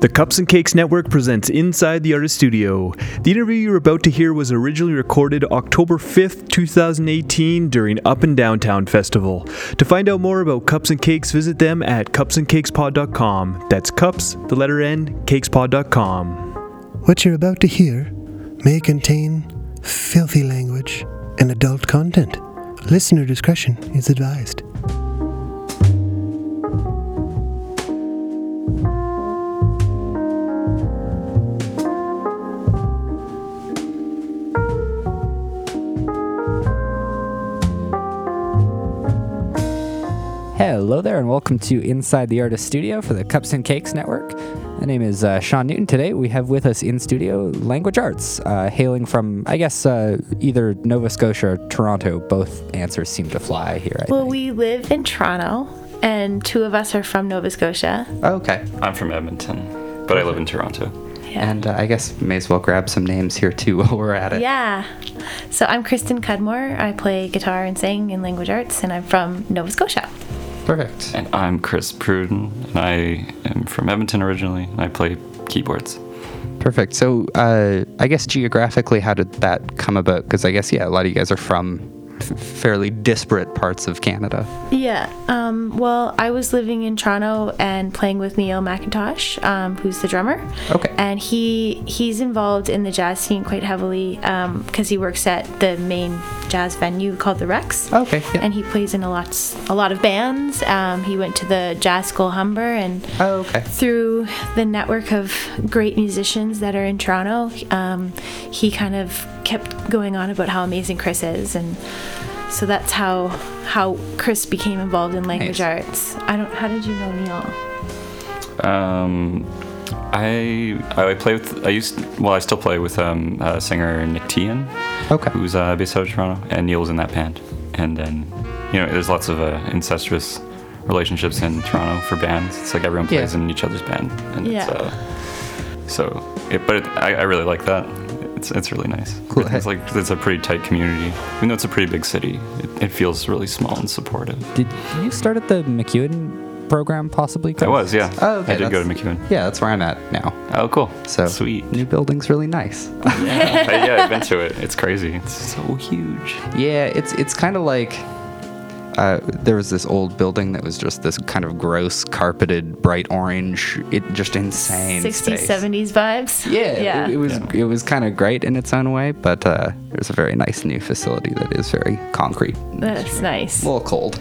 The Cups and Cakes Network presents Inside the Artist Studio. The interview you're about to hear was originally recorded October 5th, 2018 during Up and Downtown Festival. To find out more about Cups and Cakes, visit them at cupsandcakespod.com. That's cups, the letter N, cakespod.com. What you're about to hear may contain filthy language and adult content. Listener discretion is advised. Hello there, and welcome to Inside the Artist Studio for the Cups and Cakes Network. My name is uh, Sean Newton. Today we have with us in studio Language Arts, uh, hailing from, I guess, uh, either Nova Scotia or Toronto. Both answers seem to fly here. I Well, think. we live in Toronto, and two of us are from Nova Scotia. Oh, okay. I'm from Edmonton, but I live in Toronto. Yeah. And uh, I guess may as well grab some names here too while we're at it. yeah. So I'm Kristen Cudmore. I play guitar and sing in language arts, and I'm from Nova Scotia. Perfect. And I'm Chris Pruden, and I am from Edmonton originally, and I play keyboards. Perfect. So uh, I guess geographically, how did that come about? Because I guess, yeah, a lot of you guys are from fairly disparate parts of Canada. Yeah. Um, well, I was living in Toronto and playing with Neil McIntosh, um, who's the drummer. Okay. And he he's involved in the jazz scene quite heavily because he works at the main jazz venue called the Rex. Okay, yeah. And he plays in a lot a lot of bands. Um, he went to the Jazz School Humber and Oh, okay. through the network of great musicians that are in Toronto, um, he kind of kept going on about how amazing Chris is, and so that's how how Chris became involved in language Nice. arts. I don't. How did you know Neil? Um, I I play with I used well I still play with um, uh, singer Nick Tian, Okay. who's uh, based out of Toronto, and Neil was in that band. And then you know there's lots of uh, incestuous relationships in Toronto for bands. It's like everyone plays Yeah. in each other's band, and Yeah. it's uh, so. It, but it, I, I really like that. It's, it's really nice. Cool. It's like it's a pretty tight community, even though it's a pretty big city. It, it feels really small and supportive. Did you start at the MacEwan program possibly? I was, yeah. Oh, okay. I did go to MacEwan. Yeah, that's where I'm at now. Oh, cool. So sweet. New building's really nice. yeah, yeah, I've been to it. It's crazy. It's so huge. yeah, it's it's kind of like uh, there was this old building that was just this kind of gross carpeted bright orange. It just insane. 60s, space. 70s vibes. Yeah, Yeah. It, it was Yeah. it was kind of great in its own way, but uh, there's a very nice new facility that is very concrete. That's nice. A little cold.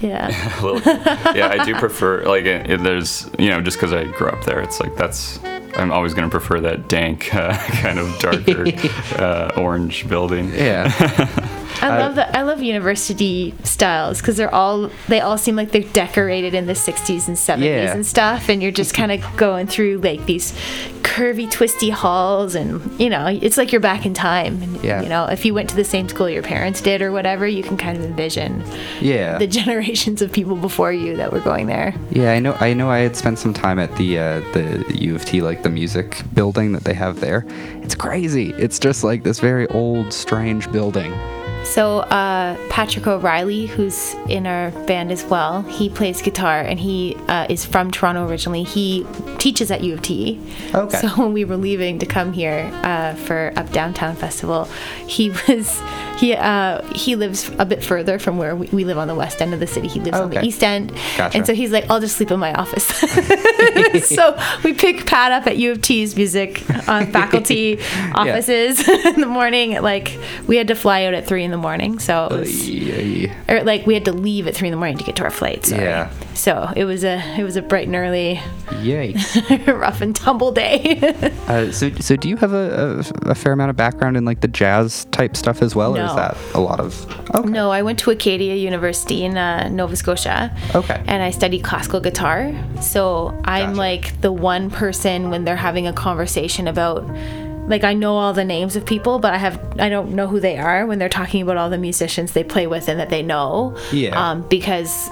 Yeah. Well, yeah, I do prefer like it, it- there's you know just because I grew up there, it's like that's I'm always gonna prefer that dank uh, kind of darker uh, orange building. Yeah. I love the I love university styles because they're all they all seem like they're decorated in the 60s and 70s Yeah. and stuff, and you're just kind of going through like these curvy, twisty halls, and you know it's like you're back in time. And, Yeah. You know, if you went to the same school your parents did or whatever, you can kind of envision Yeah. the generations of people before you that were going there. Yeah, I know. I know. I had spent some time at the uh, the U of T, like the music building that they have there. It's crazy. It's just like this very old, strange building. So uh, Patrick O'Reilly, who's in our band as well, he plays guitar and he uh, is from Toronto originally. He teaches at U of T. Okay. So when we were leaving to come here uh, for Up Downtown Festival, he was he uh, he lives a bit further from where we, we live on the west end of the city. He lives on the east end, Gotcha. and so he's like, "I'll just sleep in my office." so we pick Pat up at U of T's music uh, faculty offices in the morning. Like we had to fly out at three in the morning, so it was, or like we had to leave at three in the morning to get to our flight. Sorry. Yeah. So it was a it was a bright and early, Yay. rough and tumble day. uh, so, so do you have a, a, a fair amount of background in like the jazz type stuff as well, or is that a lot of? Okay. No, I went to Acadia University in uh, Nova Scotia. Okay. And I studied classical guitar. So I'm Gotcha. like the one person when they're having a conversation about like I know all the names of people, but I have I don't know who they are when they're talking about all the musicians they play with and that they know. Yeah. Um, because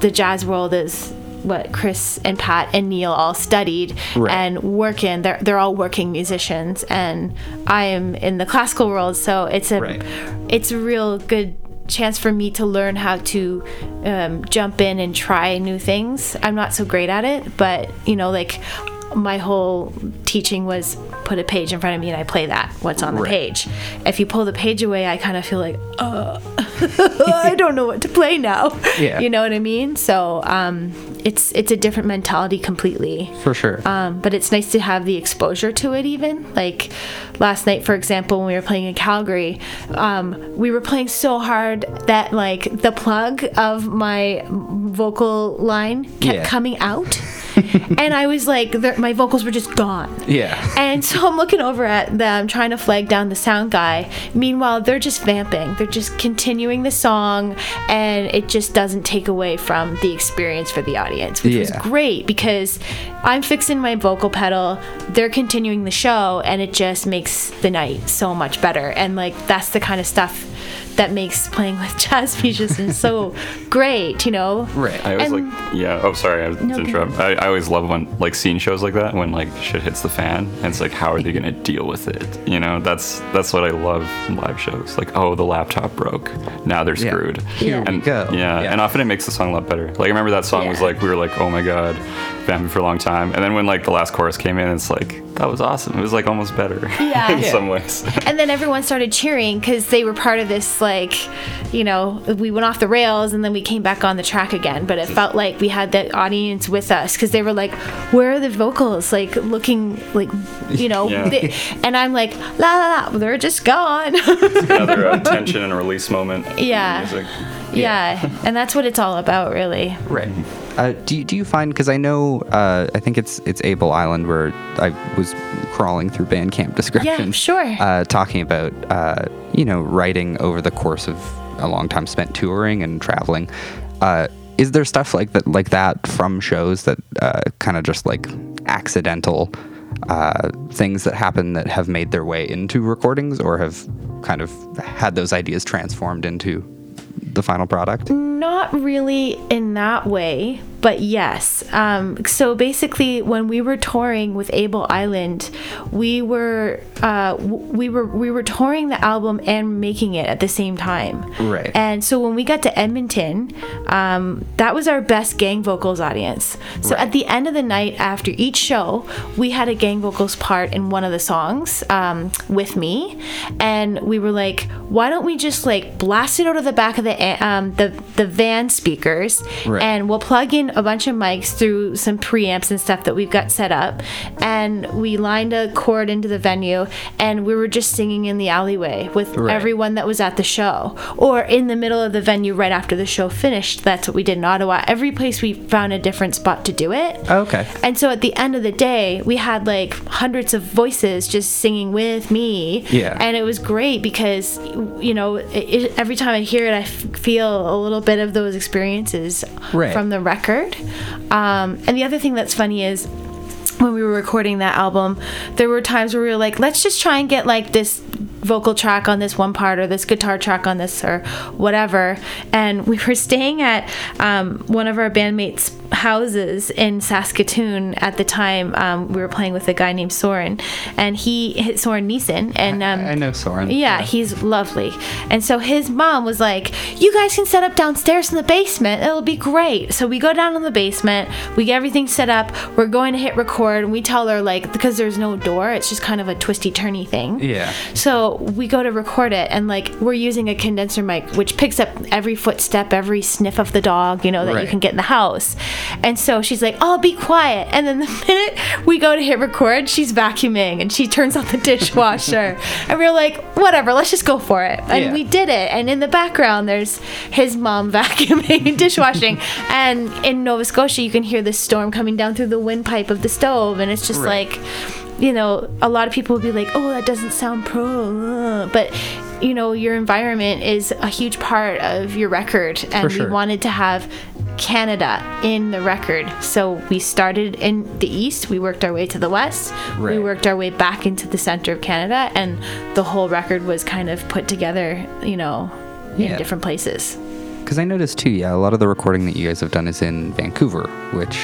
the jazz world is what Chris and Pat and Neil all studied Right. and work in. They're they're all working musicians, and I am in the classical world. So it's a Right. it's a real good chance for me to learn how to um, jump in and try new things. I'm not so great at it, but you know, like my whole teaching was put a page in front of me and I play that. What's on the Right. page? If you pull the page away, I kind of feel like, uh, I don't know what to play now. Yeah. You know what I mean? So um, it's it's a different mentality completely. For sure. Um, but it's nice to have the exposure to it even like last night for example when we were playing in calgary um, we were playing so hard that like the plug of my vocal line kept Yeah. coming out and i was like my vocals were just gone yeah. and so I'm looking over at them, trying to flag down the sound guy. Meanwhile, they're just vamping. They're just continuing the song, and it just doesn't take away from the experience for the audience, which was great because I'm fixing my vocal pedal. They're continuing the show, and it just makes the night so much better. And like that's the kind of stuff that makes playing with jazz musicians so great, you know? Right. I always And- like, yeah. Oh, sorry, I was No, interrupt. I, I always love when like seeing shows like that when like shit hits the fan, and it's like, how are they gonna deal with it? You know, that's that's what I love in live shows. Like, oh, the laptop broke. Now they're Yeah. screwed. Here we go. Yeah, Yeah. and often it makes the song a lot better. Like, I remember that song was like, we were like, oh my god, vamping for a long time, and then when like the last chorus came in, it's like that was awesome. It was like almost better. Yeah. in Yeah. some ways. and then everyone started cheering because they were part of this like you know we went off the rails and then we came back on the track again but it felt like we had the audience with us because they were like where are the vocals like looking like you know Yeah. they- and i'm like la la la they're just gone Another uh, tension and release moment. in Yeah. music. yeah and that's what it's all about really Right. Uh, do you, do you find because I know uh, I think it's it's Able Island where I was crawling through Bandcamp descriptions. Yeah, sure. Uh, talking about uh, you know writing over the course of a long time spent touring and traveling. Uh, is there stuff like that like that from shows that uh, kind of just like accidental uh, things that happen that have made their way into recordings or have kind of had those ideas transformed into the final product? Not really in that way, but yes. Um, so basically, when we were touring with Able Island, we were uh, we were we were touring the album and making it at the same time. Right. And so when we got to Edmonton, um, that was our best gang vocals audience. So at the end of the night, after each show, we had a gang vocals part in one of the songs um, with me, and we were like, why don't we just like blast it out of the back of the um, the the van speakers, Right. and we'll plug in a bunch of mics through some preamps and stuff that we've got set up, and we lined a cord into the venue, and we were just singing in the alleyway with Right. everyone that was at the show, or in the middle of the venue right after the show finished. That's what we did in Ottawa. Every place we found a different spot to do it. Okay. And so at the end of the day, we had like hundreds of voices just singing with me. Yeah. And it was great because, you know, it, it, every time I hear it, I f- feel a little bit of those experiences Right. from the record. Um, and the other thing that's funny is when we were recording that album, there were times where we were like, let's just try and get like this vocal track on this one part or this guitar track on this or whatever. And we were staying at um, one of our bandmates' houses in Saskatoon at the time. Um, we were playing with a guy named Soren, and he, Soren Neeson, and um, I know Soren. yeah, he's lovely. And so his mom was like, You guys can set up downstairs in the basement. It'll be great. So we go down in the basement, we get everything set up, we're going to hit record, and we tell her, like, because there's no door, it's just kind of a twisty turny thing. Yeah. So we go to record it, and like, we're using a condenser mic, which picks up every footstep, every sniff of the dog, you know, that you can get in the house. And so she's like, Oh, be quiet. And then the minute we go to hit record, she's vacuuming and she turns on the dishwasher. and we're like, Whatever, let's just go for it. And Yeah. we did it. And in the background, there's his mom vacuuming and dishwashing. and in Nova Scotia, you can hear the storm coming down through the windpipe of the stove. And it's just Right. like, you know, a lot of people would be like, oh, that doesn't sound pro. uh," But, you know, your environment is a huge part of your record. And sure. we wanted to have Canada in the record. So we started in the east, we worked our way to the west, we worked our way back into the center of Canada, and the whole record was kind of put together, you know, in Yeah. different places. Because I noticed too, yeah, a lot of the recording that you guys have done is in Vancouver, which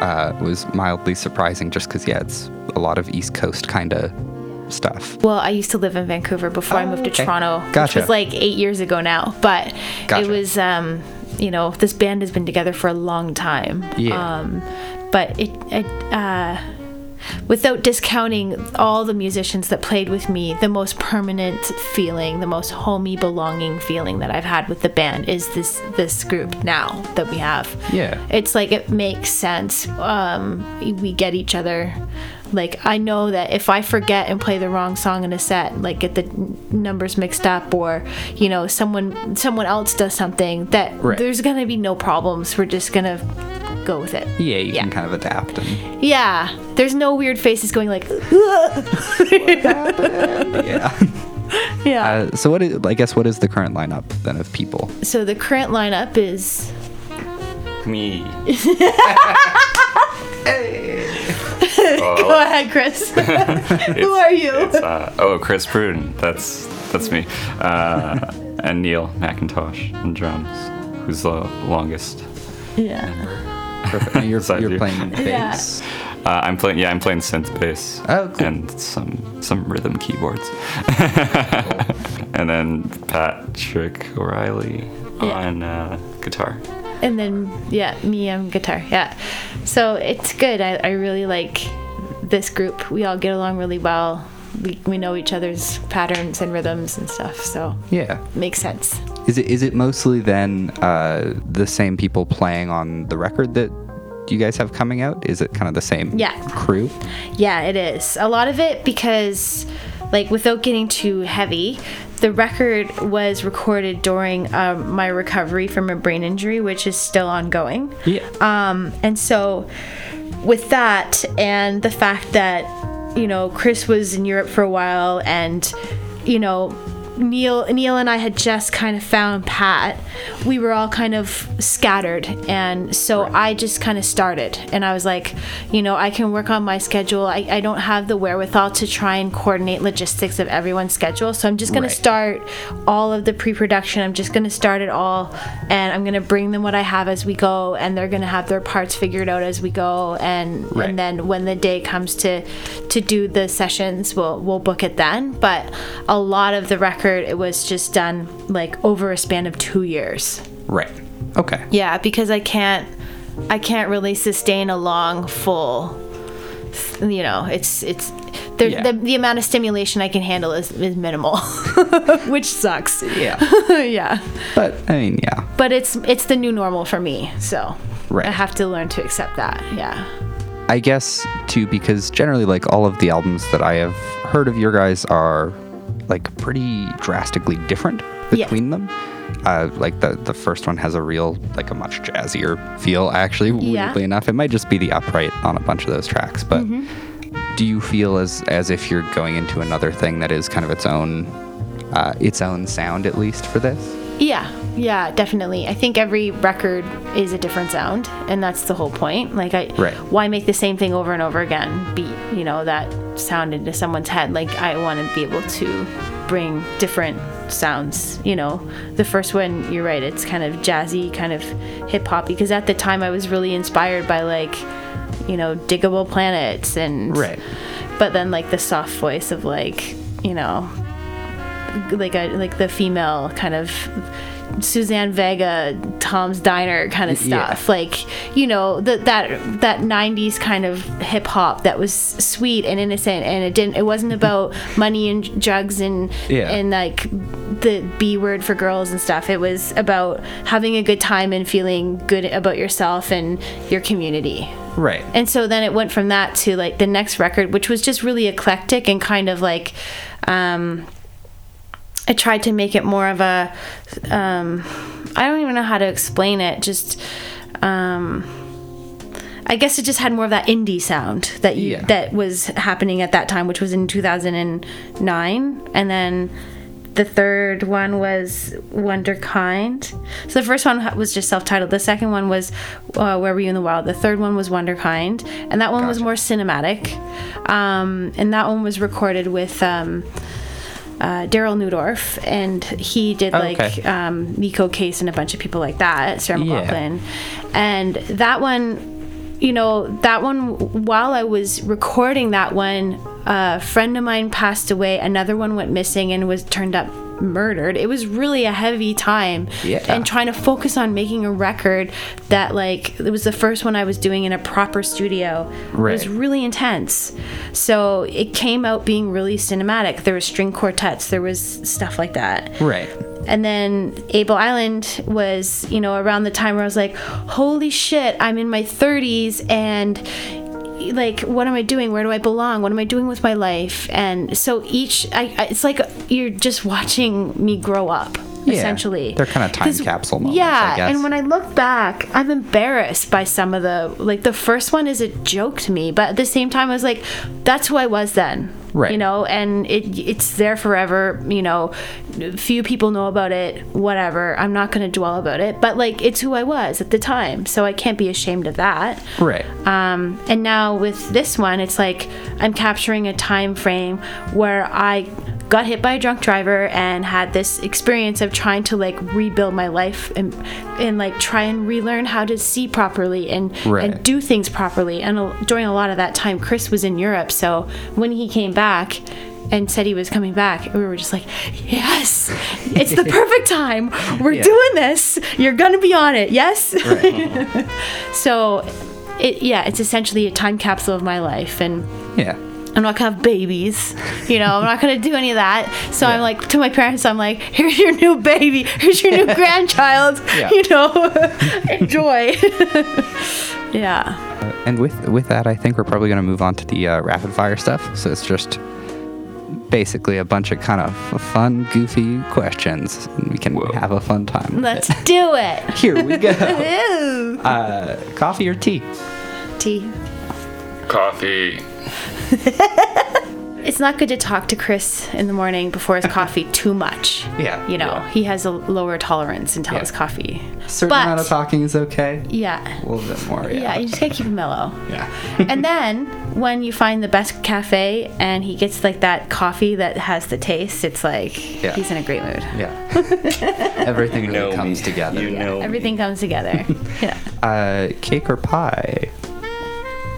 uh, was mildly surprising just because, yeah, it's a lot of East Coast kind of stuff. Well, I used to live in Vancouver before I Oh, moved to okay. Toronto, Gotcha. which was like eight years ago now. But Gotcha. it was, um, you know, this band has been together for a long time. Yeah. Um, but it, it uh, without discounting all the musicians that played with me, the most permanent feeling, the most homey belonging feeling that I've had with the band is this this group now that we have. Yeah. It's like it makes sense. Um, we get each other. Like I know that if I forget and play the wrong song in a set, like get the numbers mixed up, or you know someone someone else does something, that Right. there's gonna be no problems. We're just gonna go with it. Yeah, you Yeah. can kind of adapt and Yeah, there's no weird faces going like, yeah. yeah. Uh, so what is, I guess what is the current lineup then of people? so the current lineup is Me. go ahead, Chris. Who are you? Uh, oh, Chris Pruden. That's that's me. Uh, and Neil McIntosh on drums, who's the longest. yeah. Perfect. You're, Besides you're you. playing Yeah. bass. Uh, I'm playing. Yeah, I'm playing synth bass. Oh, cool. And some some rhythm keyboards. and then Patrick O'Reilly Yeah. on uh, guitar. And then yeah, me on guitar. Yeah. So it's good. I, I really like this group. We all get along really well. We, we know each other's patterns and rhythms and stuff. So Yeah. makes sense. Is it is it mostly then uh, the same people playing on the record that you guys have coming out? Is it kind of the same Yeah. crew? Yeah, it is. A lot of it because, like, without getting too heavy, the record was recorded during um, my recovery from a brain injury, which is still ongoing. Yeah. Um, and so, with that, and the fact that, you know, Chris was in Europe for a while, and, you know, Neil, Neil and I had just kind of found Pat. We were all kind of scattered, and so I just kind of started. And I was like, you know, I can work on my schedule. I, I don't have the wherewithal to try and coordinate logistics of everyone's schedule, so I'm just gonna Right. start all of the pre-production. I'm just gonna start it all, and I'm gonna bring them what I have as we go, and they're gonna have their parts figured out as we go, and Right. and then when the day comes to to do the sessions, we'll we'll book it then. But a lot of the record, it was just done like over a span of two years. Right. Okay. Yeah, because I can't I can't really sustain a long full. You know, it's it's there, Yeah. the the amount of stimulation I can handle is, is minimal, which sucks. Yeah. yeah, But I mean, yeah. but it's it's the new normal for me, so Right. I have to learn to accept that. Yeah. I guess too because generally like all of the albums that I have heard of your guys are like pretty drastically different Yeah. between them. Uh, like the the first one has a real like a much jazzier feel actually Yeah. weirdly enough. It might just be the upright on a bunch of those tracks, but Mm-hmm. do you feel as as if you're going into another thing that is kind of its own uh, its own sound at least for this? Yeah, yeah, definitely. I think every record is a different sound, and that's the whole point. Like, I Right. why make the same thing over and over again? Beat you know that sound into someone's head. Like, I want to be able to bring different sounds. You know, the first one, you're right. It's kind of jazzy, kind of hip hop. Because at the time, I was really inspired by like, you know, Diggable Planets and Right. But then like the soft voice of like, you know, like a like the female kind of Suzanne Vega, Tom's Diner kind of Yeah. stuff. Like you know that that that '90s kind of hip hop that was sweet and innocent, and it didn't. It wasn't about money and drugs and Yeah. and like the B word for girls and stuff. It was about having a good time and feeling good about yourself and your community. Right. And so then it went from that to like the next record, which was just really eclectic and kind of like, um, I tried to make it more of a, um, I don't even know how to explain it. Just, um, I guess it just had more of that indie sound that you, Yeah. that was happening at that time, which was in 2009, and then the third one was Wonderkind. So the first one was just self-titled. The second one was uh, Where Were You in the Wild. The third one was Wonderkind, and that one was more cinematic. Um, and that one was recorded with. Um, uh, Darryl Neudorf, and he did Oh, like okay. um, Neko Case and a bunch of people like that, Sarah Yeah. McLachlan. And that one, you know, that one, while I was recording that one, a friend of mine passed away, another one went missing and was turned up murdered. It was really a heavy time. Yeah. And trying to focus on making a record that like it was the first one I was doing in a proper studio. It was really intense. So it came out being really cinematic. There was string quartets, there was stuff like that. Right. And then Able Island was, you know, around the time where I was like, holy shit, I'm in my 30s and like what am I doing? Where do I belong? What am I doing with my life? And so each I, I it's like you're just watching me grow up Yeah. essentially. They're kinda time capsule moments, Yeah, I guess. and when I look back, I'm embarrassed by some of the like the first one is a joke to me, but at the same time I was like that's who I was then. Right. You know, and it it's there forever, you know. Few people know about it, whatever. I'm not going to dwell about it, but like it's who I was at the time, so I can't be ashamed of that. Right. Um, and now with this one, it's like I'm capturing a time frame where I got hit by a drunk driver and had this experience of trying to like rebuild my life and and like try and relearn how to see properly and Right. and do things properly. And during a lot of that time, Chris was in Europe, so when he came back. And said he was coming back. We were just like, yes, it's the perfect time. We're Yeah. doing this. You're gonna be on it. Yes. So, it yeah, it's essentially a time capsule of my life, and Yeah. I'm not gonna have babies. You know, I'm not gonna do any of that. So I'm like to my parents, I'm like, here's your new baby, here's your new grandchild. Yeah. You know, enjoy. yeah. And with with that, I think we're probably going to move on to the uh, rapid fire stuff. So it's just basically a bunch of kind of fun, goofy questions, and we can Whoa. have a fun time. Let's it. do it. Here we go. Uh, coffee or tea? Tea. Coffee. It's not good to talk to Chris in the morning before his coffee too much. Yeah, You know, yeah. he has a lower tolerance until Yeah. his coffee. Certain But- amount of talking is okay. Yeah. A little bit more. Yeah. Yeah, you just gotta keep him mellow. Yeah. and then when you find the best cafe and he gets like that coffee that has the taste, it's like Yeah. he's in a great mood. yeah. Everything really comes together. You know. Everything comes together. yeah. Uh, cake or pie?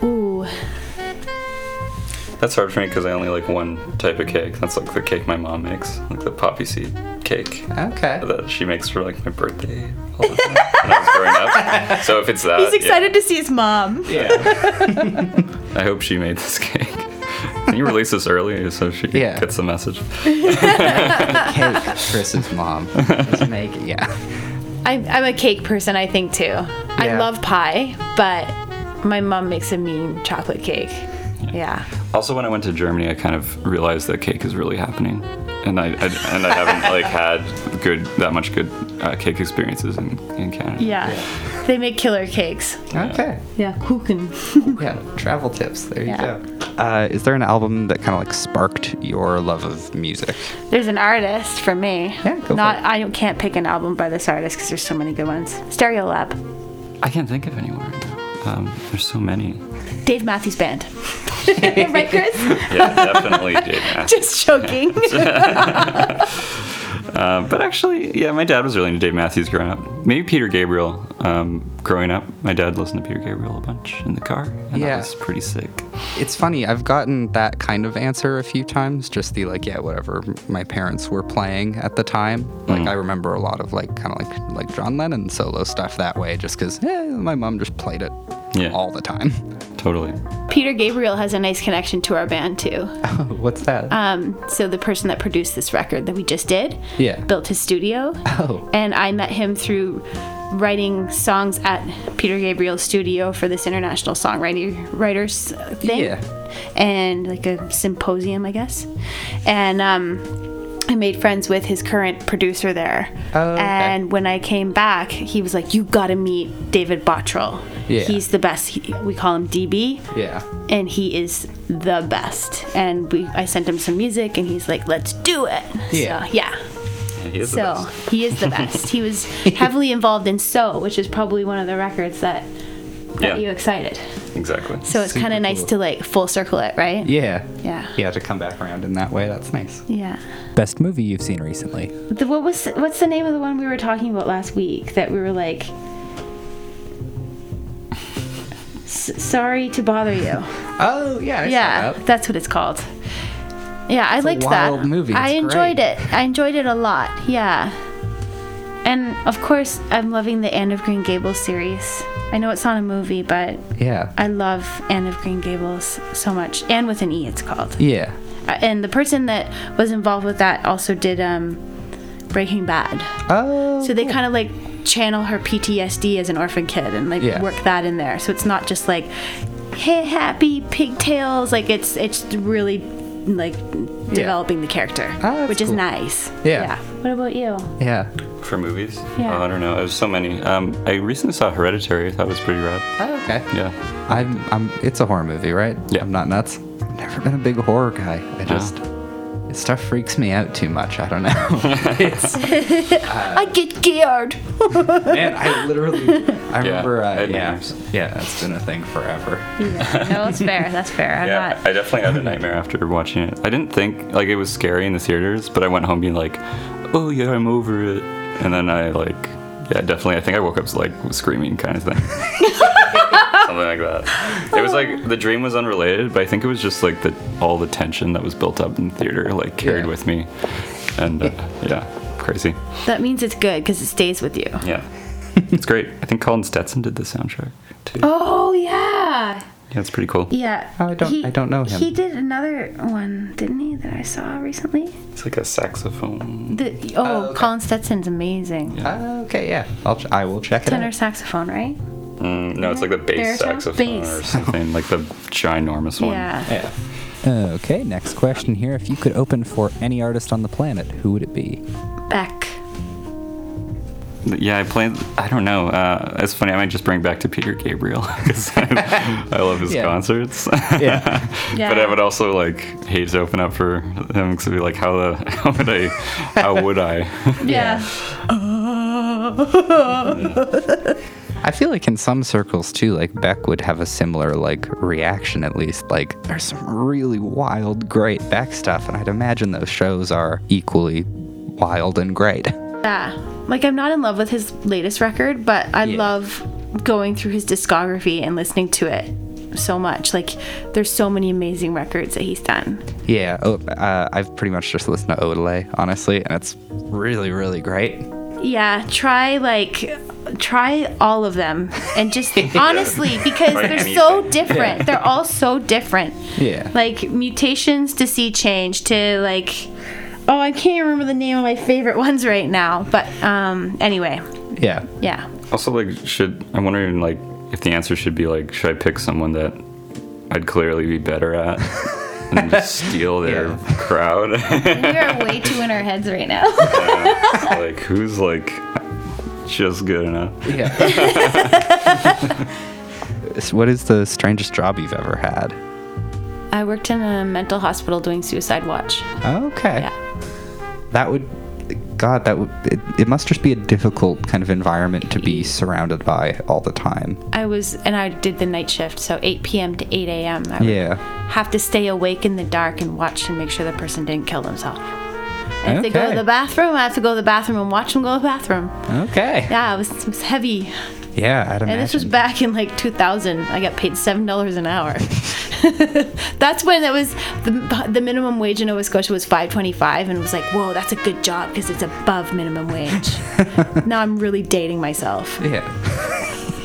Ooh. That's hard for me because I only like one type of cake. That's like the cake my mom makes, like the poppy seed cake Okay. that she makes for like my birthday all the time when I was growing up. So if it's that, He's yeah. excited to see his mom. Yeah. I hope she made this cake. Can you release this early so she Yeah. gets the message? cake. Chris's mom. Just make it. Yeah. I'm, I'm a cake person, I think too. I love pie, but my mom makes a mean chocolate cake. Yeah. Also, when I went to Germany, I kind of realized that cake is really happening, and I, I and I haven't like had good that much good uh, cake experiences in, in Canada. Yeah. They make killer cakes. Okay. Yeah. Kuchen. Yeah. Travel tips. There you Yeah. go. Uh, is there an album that kind of like sparked your love of music? There's an artist for me. Yeah, go for Not it. I can't pick an album by this artist because there's so many good ones. Stereolab, I can't think of any right now. Um, there's so many. Dave Matthews Band. right, Chris? Yeah, definitely Dave Matthews. Just joking. Um, but actually, yeah, my dad was really into Dave Matthews growing up. Maybe Peter Gabriel. Um, growing up, my dad listened to Peter Gabriel a bunch in the car, and Yeah. that was pretty sick. It's funny. I've gotten that kind of answer a few times. Just the like, yeah, whatever my parents were playing at the time. Like I remember a lot of like kind of like like John Lennon solo stuff that way, just because eh, my mom just played it Yeah. all the time. Totally. Peter Gabriel has a nice connection to our band too. What's that? Um, so the person that produced this record that we just did, Yeah. built his studio, oh, and I met him through writing songs at Peter Gabriel's studio for this international songwriting writers uh, thing. Yeah. And like a symposium, I guess. And um, I made friends with his current producer there. Oh, okay. And when I came back, he was like, "You got to meet David Bottrill. Yeah. He's the best. He, we call him DB." yeah. and he is the best. And we, I sent him some music, and he's like, "Let's do it." Yeah. So, yeah. Yeah, he is the So best. he is the best. he was heavily involved in "So," which is probably one of the records that got Yeah. you excited. Exactly. So it's kind of nice cool. to like full circle it, right? Yeah. Yeah. Yeah, to come back around in that way, that's nice. Yeah. Best movie you've seen recently? The, what was what's the name of the one we were talking about last week that we were like? S- sorry to bother you. Oh, yeah. I yeah, that. that's what it's called. Yeah, I a liked wild that. movie. I enjoyed great. it. I enjoyed it a lot. Yeah. And of course, I'm loving the Anne of Green Gables series. I know it's not a movie, but Yeah. I love Anne of Green Gables so much. Anne with an E, it's called. Yeah. Uh, And the person that was involved with that also did um, Breaking Bad. Oh. So they kind of like channel her PTSD as an orphan kid and like Yeah. work that in there. So it's not just like hey happy pigtails. Like it's it's really like developing the character, that's which is nice. Yeah. yeah. What about you? Yeah. For movies? Yeah. Oh, I don't know. There's so many. Um, I recently saw Hereditary. I thought it was pretty rad. Oh, okay. Yeah. I'm. I'm. It's a horror movie, right? Yeah. I'm not nuts. I've never been a big horror guy. I just. Stuff freaks me out too much. I don't know. it's, I get scared. man, I literally. I remember. I Uh, had yeah. nightmares. Yeah, that's been a thing forever. yeah, no, that's fair. That's fair. I'm yeah, not. I definitely had a nightmare after watching it. I didn't think like it was scary in the theaters, but I went home being like, "Oh yeah, I'm over it," and then I like, yeah, definitely. I think I woke up like screaming, kind of thing, something like that. It was like the dream was unrelated, but I think it was just like the all the tension that was built up in the theater like carried Yeah. with me, and uh, yeah, crazy. That means it's good because it stays with you. Yeah, it's great. I think Colin Stetson did the soundtrack too. Oh yeah. Yeah, it's pretty cool. Yeah. Oh, I don't- I don't know him. He did another one, didn't he? That I saw recently. It's like a saxophone. The, oh, Colin Stetson's amazing. Uh, okay, yeah. I'll. Ch- I will check it Tenor saxophone, right? Mm, no, it's like the bass Baritone? saxophone Bass. or something, like the ginormous one. Yeah. Yeah. Okay, next question here. If you could open for any artist on the planet, who would it be? Beck. Yeah, I played. I don't know. Uh, it's funny. I might just bring back to Peter Gabriel because I, I love his Yeah. concerts. Yeah. Yeah. but I would also like hate to open up for him because be like, how the how would I how would I? Yeah. I feel like in some circles too, like Beck would have a similar like reaction at least. Like there's some really wild, great Beck stuff, and I'd imagine those shows are equally wild and great. Yeah. Like I'm not in love with his latest record, but I Yeah. love going through his discography and listening to it so much. Like there's so many amazing records that he's done. Yeah, oh, uh, I've pretty much just listened to Odelay, honestly, and it's really, really great. Yeah, try like try all of them and just honestly because they're so anything. different. They're all so different. Yeah. Like mutations to sea change to like oh, I can't remember the name of my favorite ones right now, but um anyway, Yeah. yeah. Also, like, should I'm wondering like if the answer should be like, should I pick someone that I'd clearly be better at and just steal their Yeah. crowd? We are way too in our heads right now. like, who's like just good enough? Yeah. what is the strangest job you've ever had? I worked in a mental hospital doing suicide watch. Okay. Yeah. That would, God, that would, it, it must just be a difficult kind of environment to be surrounded by all the time. I was, and I did the night shift, so 8 p.m. to 8 a.m. I would Yeah. have to stay awake in the dark and watch and make sure the person didn't kill themselves. And if they go to the bathroom, I have to go to the bathroom and watch them go to the bathroom. Okay. Yeah, it was, it was heavy. Yeah, I'd imagine. And this was back in like 2000. I got paid seven dollars an hour. that's when it was the, the minimum wage in Nova Scotia was 5.25, and it was like, whoa, that's a good job because it's above minimum wage. now I'm really dating myself. Yeah.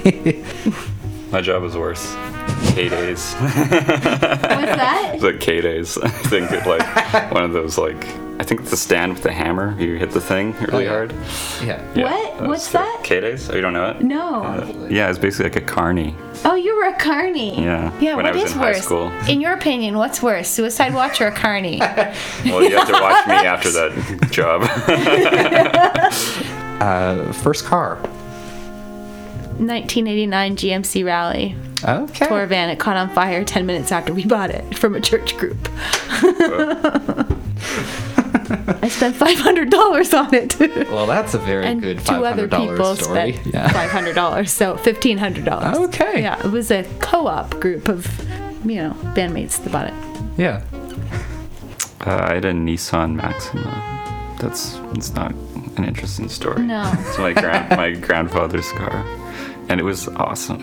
My job was worse. K days. What's that? It's like K days. I think it like one of those like I think it's the stand with the hammer. You hit the thing really yeah. hard. Yeah. What? What's that? K days? Oh, you don't know it? No. Yeah, it's basically like a carny. Oh, you were a carny. Yeah, Yeah. when I was is in high worse? school. In your opinion, what's worse, Suicide Watch or a carny? Well, you have to watch me after that job. Uh, first car. 1989 GMC Rally Okay. tour van. It caught on fire 10 minutes after we bought it from a church group. I spent $500 on it. Well, that's a very and good two other $500 people story. spent Yeah. $500, so $1,500. Okay. Yeah, it was a co-op group of, you know, bandmates that bought it. Yeah. uh, I had a Nissan Maxima. That's it's not an interesting story. No. It's my grand my grandfather's car, and it was awesome.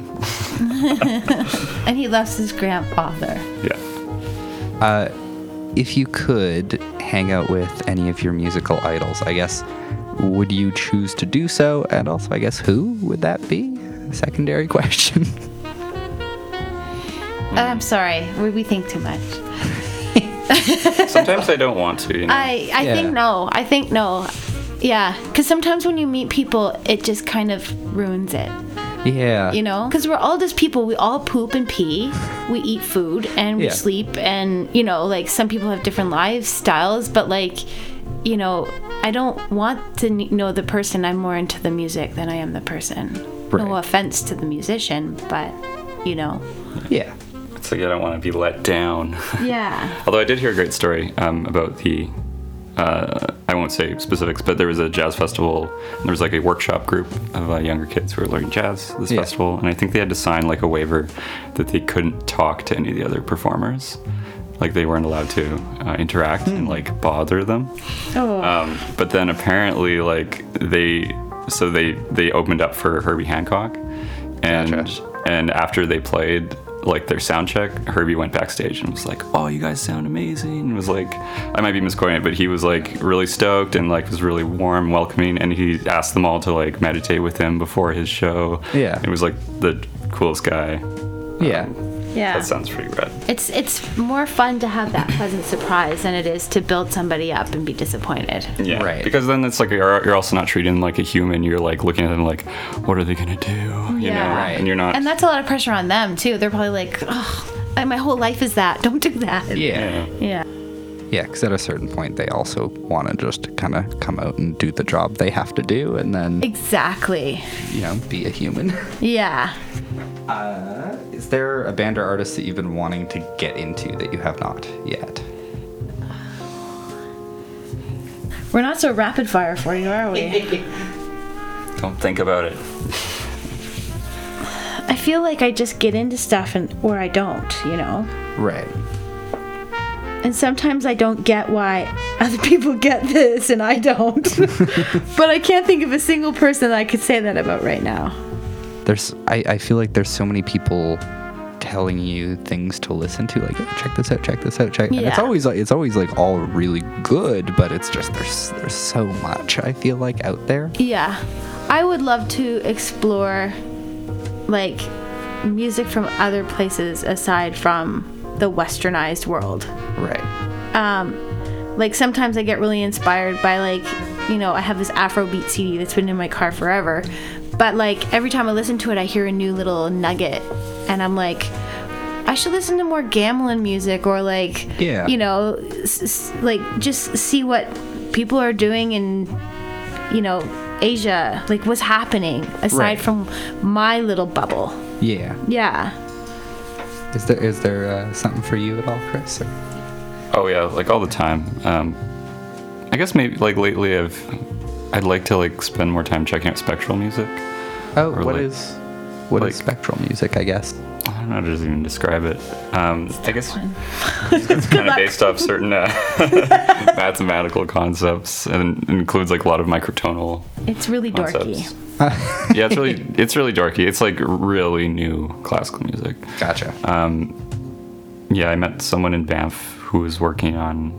And he loves his grandfather. Yeah. Uh, if you could hang out with any of your musical idols, I guess, would you choose to do so? And also, I guess, who would that be? Secondary question. Uh, I'm sorry, we, we think too much. Sometimes I don't want to. You know? I I Yeah. think no. I think no. Yeah, because sometimes when you meet people, it just kind of ruins it. Yeah. You know, because we're all just people. We all poop and pee. We eat food and we Yeah. sleep. And you know, like some people have different lifestyles, but like, you know, I don't want to know the person. I'm more into the music than I am the person. Right. No offense to the musician, but you know. Yeah. It's like I don't want to be let down. Yeah. Although I did hear a great story um, about the. Uh, I won't say specifics, but there was a jazz festival. And there was like a workshop group of uh, younger kids who were learning jazz this Yeah. festival, and I think they had to sign like a waiver that they couldn't talk to any of the other performers. Like they weren't allowed to uh, interact and like bother them. Oh. Um, but then apparently, like they, so they they opened up for Herbie Hancock, and Gotcha. and after they played like their sound check, Herbie went backstage and was like, "Oh, you guys sound amazing!" And was like, I might be misquoting it, but he was like really stoked and like was really warm, welcoming, and he asked them all to like meditate with him before his show. Yeah. it was like the coolest guy. Yeah. Um, yeah. That sounds pretty rad. It's it's more fun to have that pleasant surprise than it is to build somebody up and be disappointed. Yeah, Right. Because then it's like you're, you're also not treating them like a human. You're like looking at them like, what are they gonna do? You know, Yeah. Right. and you're not. And that's a lot of pressure on them too. They're probably like, oh, my whole life is that. Don't do that. Yeah. yeah. Yeah. Yeah, because at a certain point, they also want to just kind of come out and do the job they have to do and then, Exactly. you know, be a human. Yeah. Uh, is there a band or artist that you've been wanting to get into that you have not yet? We're not so rapid fire for you, are we? Don't think about it. I feel like I just get into stuff and or I don't, you know. Right. And sometimes I don't get why other people get this and I don't. but I can't think of a single person that I could say that about right now. There's, I, I feel like there's so many people telling you things to listen to, like, "Yeah, check this out, check this out, check. And it's always like, it's always like all really good, but it's just there's there's so much I feel like out there. Yeah. I would love to explore like music from other places aside from the westernized world. Right. Um like sometimes I get really inspired by like, you know, I have this Afrobeat CD that's been in my car forever. But like every time I listen to it I hear a new little nugget and I'm like I should listen to more gamelan music or like Yeah. you know, s- s- like just see what people are doing in you know, Asia, like what's happening aside Right. from my little bubble. Yeah. Yeah. Is there is there uh, something for you at all, Chris? Or? Oh yeah, like all the time. Um, I guess maybe like lately I've I'd like to like spend more time checking out spectral music. Oh, Or what like- is what is like- spectral music? I guess. I don't know how to just even describe it. Um, I guess it's kind of based off certain uh, mathematical concepts and includes like a lot of microtonal It's really dorky. yeah, it's really it's really dorky. It's like really new classical music. Gotcha. Um, yeah, I met someone in Banff who was working on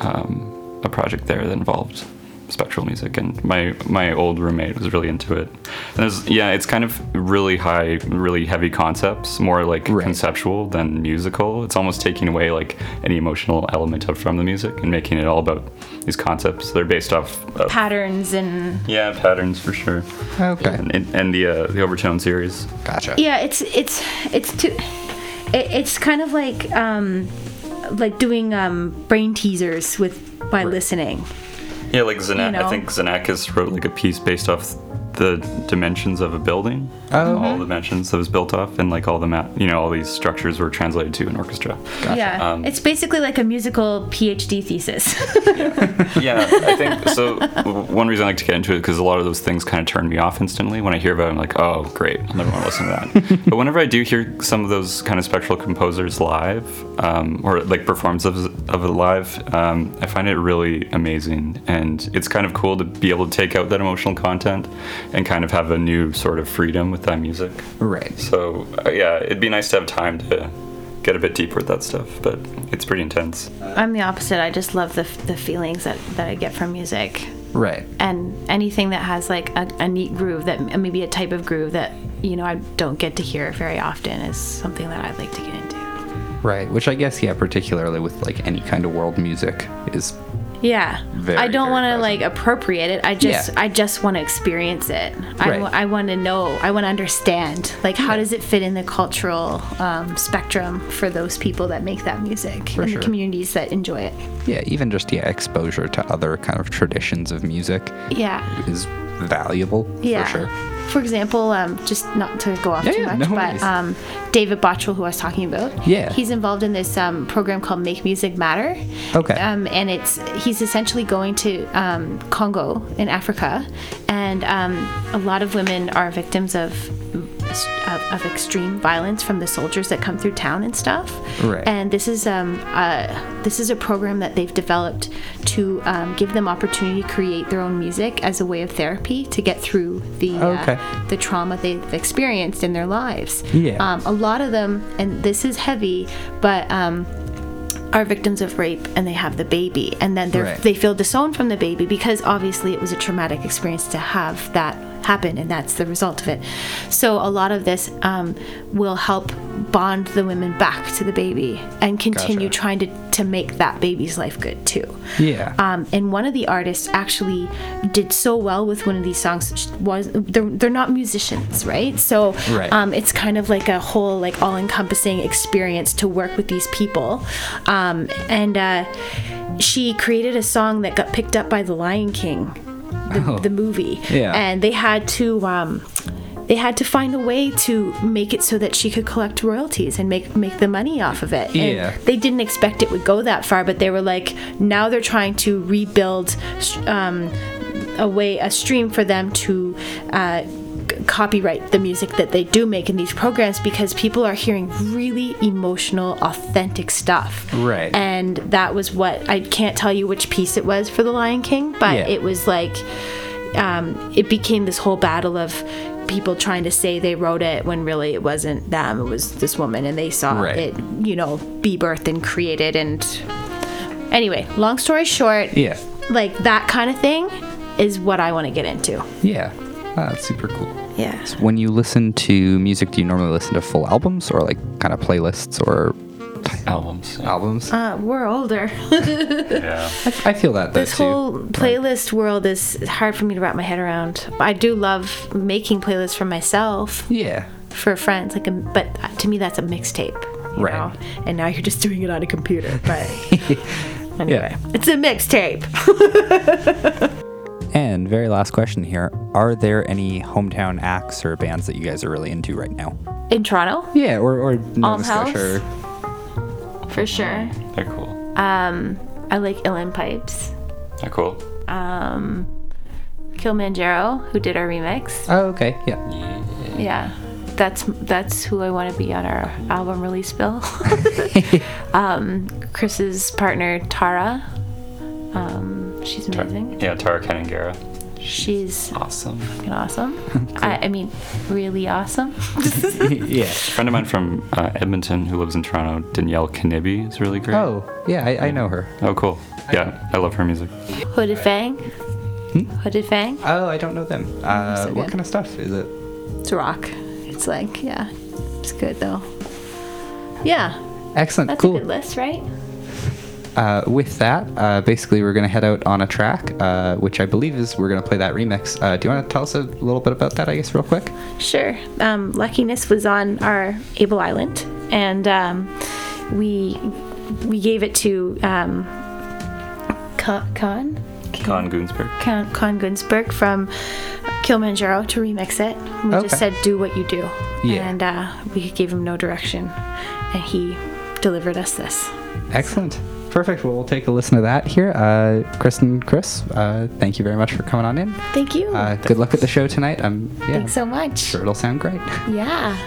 um, a project there that involved spectral music, and my my old roommate was really into it. And there's yeah, it's kind of really high, really heavy concepts, more like Right. conceptual than musical. It's almost taking away like any emotional element of from the music and making it all about these concepts. They're based off of, Patterns and yeah patterns for sure. okay. And, and, and the uh, the overtone series. Gotcha. yeah, it's it's it's too. It, it's kind of like um, like doing um, brain teasers with by listening. Yeah, like Zana- You know? I think Xenakis wrote like a piece based off the dimensions of a building. Oh. All the dimensions that was built off, and like all the ma- you know, all these structures were translated to an orchestra. Yeah, Um, it's basically like a musical PhD thesis. yeah, I think so. One reason I like to get into it because a lot of those things kind of turn me off instantly. When I hear about it, I'm like, oh, great, I'll never want to listen to that. but whenever I do hear some of those kind of spectral composers live, um, or like performances of it live, um, I find it really amazing. And it's kind of cool to be able to take out that emotional content and kind of have a new sort of freedom with that music. Right. So uh, yeah, it'd be nice to have time to get a bit deeper with that stuff, but it's pretty intense. I'm the opposite. I just love the, f- the feelings that, that I get from music. Right. And anything that has like a, a neat groove, that maybe a type of groove that, you know, I don't get to hear very often is something that I'd like to get into. Right. Which I guess, yeah, particularly with like any kind of world music is Yeah. Very, I don't want to like appropriate it. I just Yeah. I just want to experience it. I, Right. I want to know. I want to understand. Like how Yeah. does it fit in the cultural um, spectrum for those people that make that music For and sure. the communities that enjoy it. yeah, even just yeah, exposure to other kind of traditions of music Yeah. is valuable Yeah. for sure. For example, um, just not to go off Yeah, too yeah, much, no but um, David Bottrill, who I was talking about, Yeah. he's involved in this um, program called Make Music Matter. Okay. Um, and it's he's essentially going to um, Congo in Africa, and um, a lot of women are victims of, of of extreme violence from the soldiers that come through town and stuff. Right. And this is um uh, this is a program that they've developed to um, give them opportunity to create their own music as a way of therapy to get through the Okay. uh, the trauma they've experienced in their lives. Yeah. Um, a lot of them, and this is heavy, but um, are victims of rape and they have the baby, and then they Right. they feel disowned from the baby because obviously it was a traumatic experience to have that happen, and that's the result of it. So a lot of this um, will help bond the women back to the baby and continue Gotcha. trying to to make that baby's life good too. Yeah. Um, and one of the artists actually did so well with one of these songs. Was they're, they're not musicians, right? So Right. um, it's kind of like a whole like all-encompassing experience to work with these people. Um, and uh, she created a song that got picked up by The Lion King, the, Oh. the movie. Yeah. And they had to. Um, they had to find a way to make it so that she could collect royalties and make make the money off of it. And Yeah. they didn't expect it would go that far, but they were like, now they're trying to rebuild um, a way, a stream for them to. Uh, copyright the music that they do make in these programs because people are hearing really emotional authentic stuff Right. and that was what i can't tell you which piece it was for the lion king but Yeah. it was like um, it became this whole battle of people trying to say they wrote it when really it wasn't them it was this woman and they saw Right. it you know be birthed and created and anyway long story short yeah. like that kind of thing is what i want to get into Yeah. Ah, that's super cool. yeah When you listen to music, do you normally listen to full albums or like kind of playlists or Albums. albums? uh, we're older Yeah. I feel that though this too. whole playlist world is hard for me to wrap my head around i do love making playlists for myself Yeah. for friends like a, but to me that's a mixtape you Right. know? and now you're just doing it on a computer but anyway Yeah. it's a mixtape And very last question here: Are there any hometown acts or bands that you guys are really into right now? in toronto Yeah, or, or Nova Almhouse? Scotia. for sure They're cool. um i like Ilan pipes They're cool. um kilimanjaro who did our remix Oh, okay. Yeah. yeah that's that's who i want to be on our album release bill um chris's partner tara um she's Tar- amazing yeah, Tara Kannangara. she's Awesome. fucking awesome I, I mean really awesome yeah. A friend of mine from uh, Edmonton who lives in Toronto, Danielle Knibbe, is really great. Oh, yeah. I, I know her. Oh, cool. Yeah, I love her music. hooded fang hooded fang Oh, I don't know them. Uh, so what kind of stuff is it? it's rock it's like yeah it's good though yeah Excellent. that's cool. a good list right Uh, with that, uh, basically, we're going to head out on a track, uh, which I believe is we're going to play that remix. Uh, do you want to tell us a little bit about that, I guess, real quick? Sure. Um, Luckiness was on our Able Island, and um, we we gave it to um, Con Con Con Goonsberg. Con, Con Gunsberg from Kilimanjaro to remix it. We Okay. just said, "Do what you do," Yeah. and uh, we gave him no direction, and he delivered us this. Excellent. Perfect. Well, we'll take a listen to that here. Uh, Kristen, Chris, uh, thank you very much for coming on in. Thank you. Uh, good luck at the show tonight. I'm yeah, Thanks so much. sure it'll sound great. Yeah.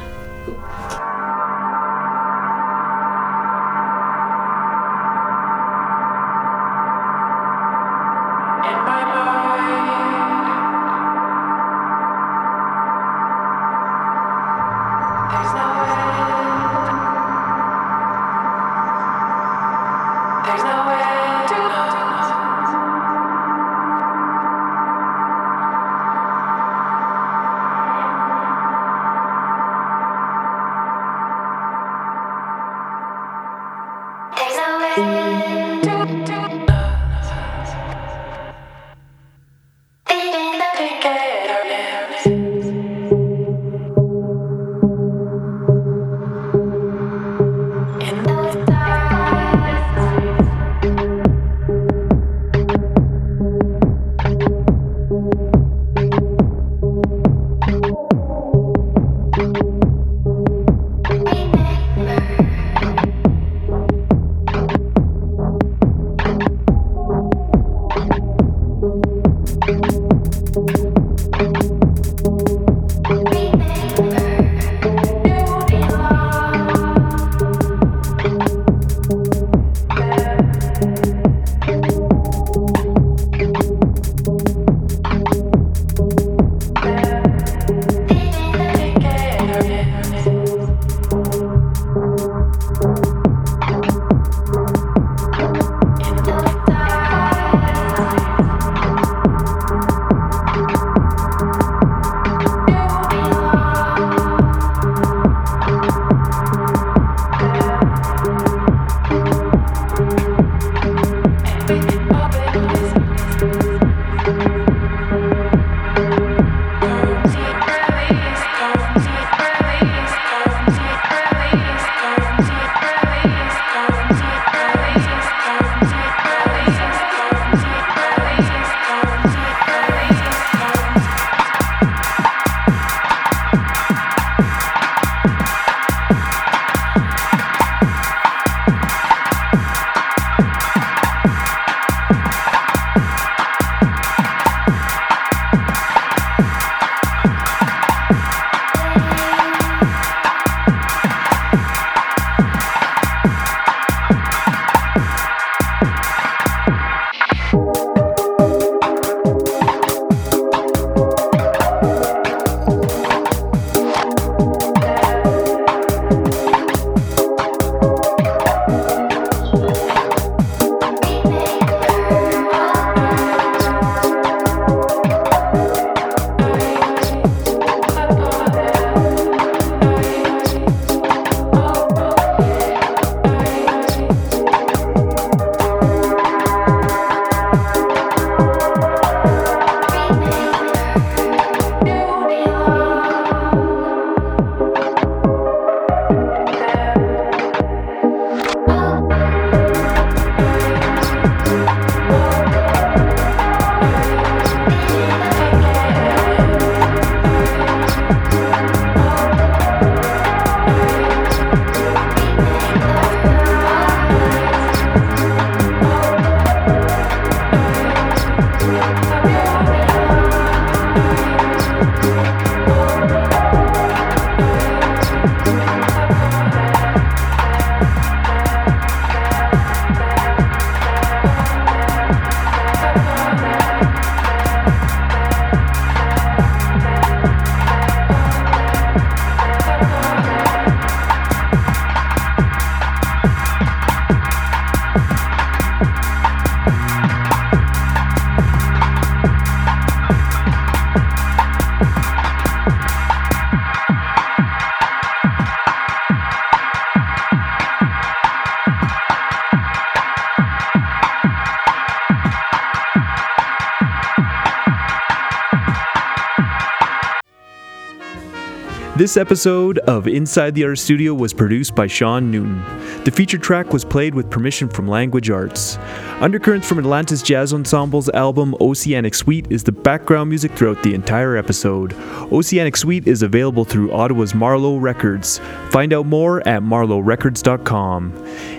This episode of Inside the Art Studio was produced by Sean Newton. The featured track was played with permission from Language Arts. Undercurrents from Atlantis Jazz Ensemble's album Oceanic Suite is the background music throughout the entire episode. Oceanic Suite is available through Ottawa's Marlowe Records. Find out more at marlowerecords.com.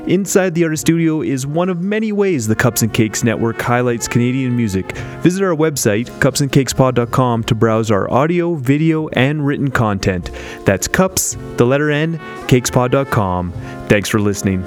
Inside the Art Studio is one of many ways the Cups and Cakes Network highlights Canadian music. Visit our website, cupsandcakespod.com, to browse our audio, video, and written content. That's cups, the letter N, cakespod.com. Thanks for listening.